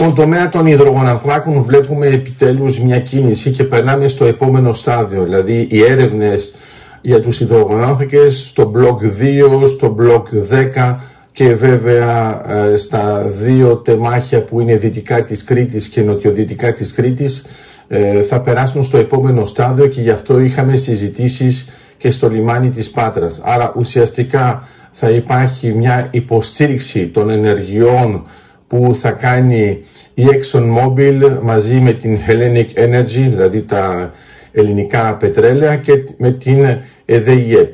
Στον τομέα των υδρογονανθράκων βλέπουμε επιτέλους μια κίνηση και περνάμε στο επόμενο στάδιο, δηλαδή οι έρευνες για τους υδρογονάνθρακες στο μπλοκ 2, στο μπλοκ 10 και βέβαια ε, στα δύο τεμάχια που είναι δυτικά της Κρήτης και νοτιοδυτικά της Κρήτης ε, θα περάσουν στο επόμενο στάδιο και γι' αυτό είχαμε συζητήσεις και στο λιμάνι της Πάτρας. Άρα ουσιαστικά θα υπάρχει μια υποστήριξη των ενεργειών που θα κάνει η ExxonMobil μαζί με την Hellenic Energy, δηλαδή τα ελληνικά πετρέλαια και με την ΕΔΕΙΕΠ.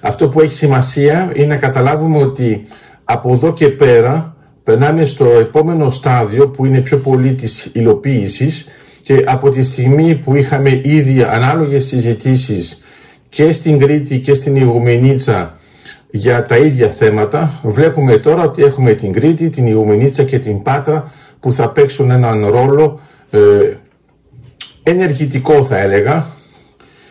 Αυτό που έχει σημασία είναι να καταλάβουμε ότι από εδώ και πέρα περνάμε στο επόμενο στάδιο που είναι πιο πολύ της υλοποίησης και από τη στιγμή που είχαμε ήδη ανάλογες συζητήσεις και στην Κρήτη και στην Ιγουμενίτσα για τα ίδια θέματα, βλέπουμε τώρα ότι έχουμε την Κρήτη, την Ιγουμενίτσα και την Πάτρα που θα παίξουν έναν ρόλο ε, ενεργητικό θα έλεγα.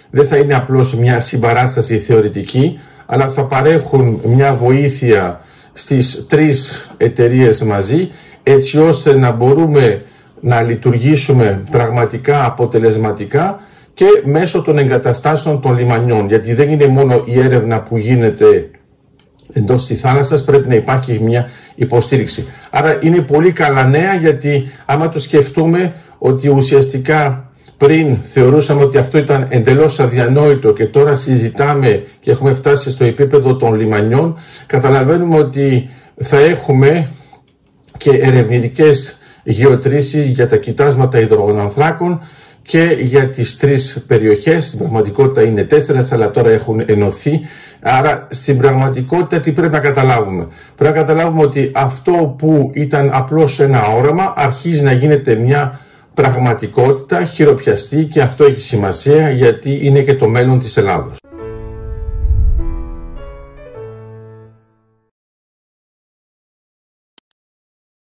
Δεν θα είναι απλώς μια συμπαράσταση θεωρητική, αλλά θα παρέχουν μια βοήθεια στις τρεις εταιρείες μαζί, έτσι ώστε να μπορούμε να λειτουργήσουμε πραγματικά αποτελεσματικά και μέσω των εγκαταστάσεων των λιμανιών. Γιατί δεν είναι μόνο η έρευνα που γίνεται εντός της θάλασσας, πρέπει να υπάρχει μια υποστήριξη. Άρα είναι πολύ καλά νέα γιατί άμα το σκεφτούμε ότι ουσιαστικά πριν θεωρούσαμε ότι αυτό ήταν εντελώς αδιανόητο και τώρα συζητάμε και έχουμε φτάσει στο επίπεδο των λιμανιών, καταλαβαίνουμε ότι θα έχουμε και ερευνητικές γεωτρήσεις για τα κοιτάσματα υδρογονανθράκων και για τις τρεις περιοχές, στην πραγματικότητα είναι τέσσερις αλλά τώρα έχουν ενωθεί, άρα στην πραγματικότητα τι πρέπει να καταλάβουμε; Πρέπει να καταλάβουμε ότι αυτό που ήταν απλώς ένα όραμα αρχίζει να γίνεται μια πραγματικότητα, χειροπιαστή και αυτό έχει σημασία γιατί είναι και το μέλλον της Ελλάδος.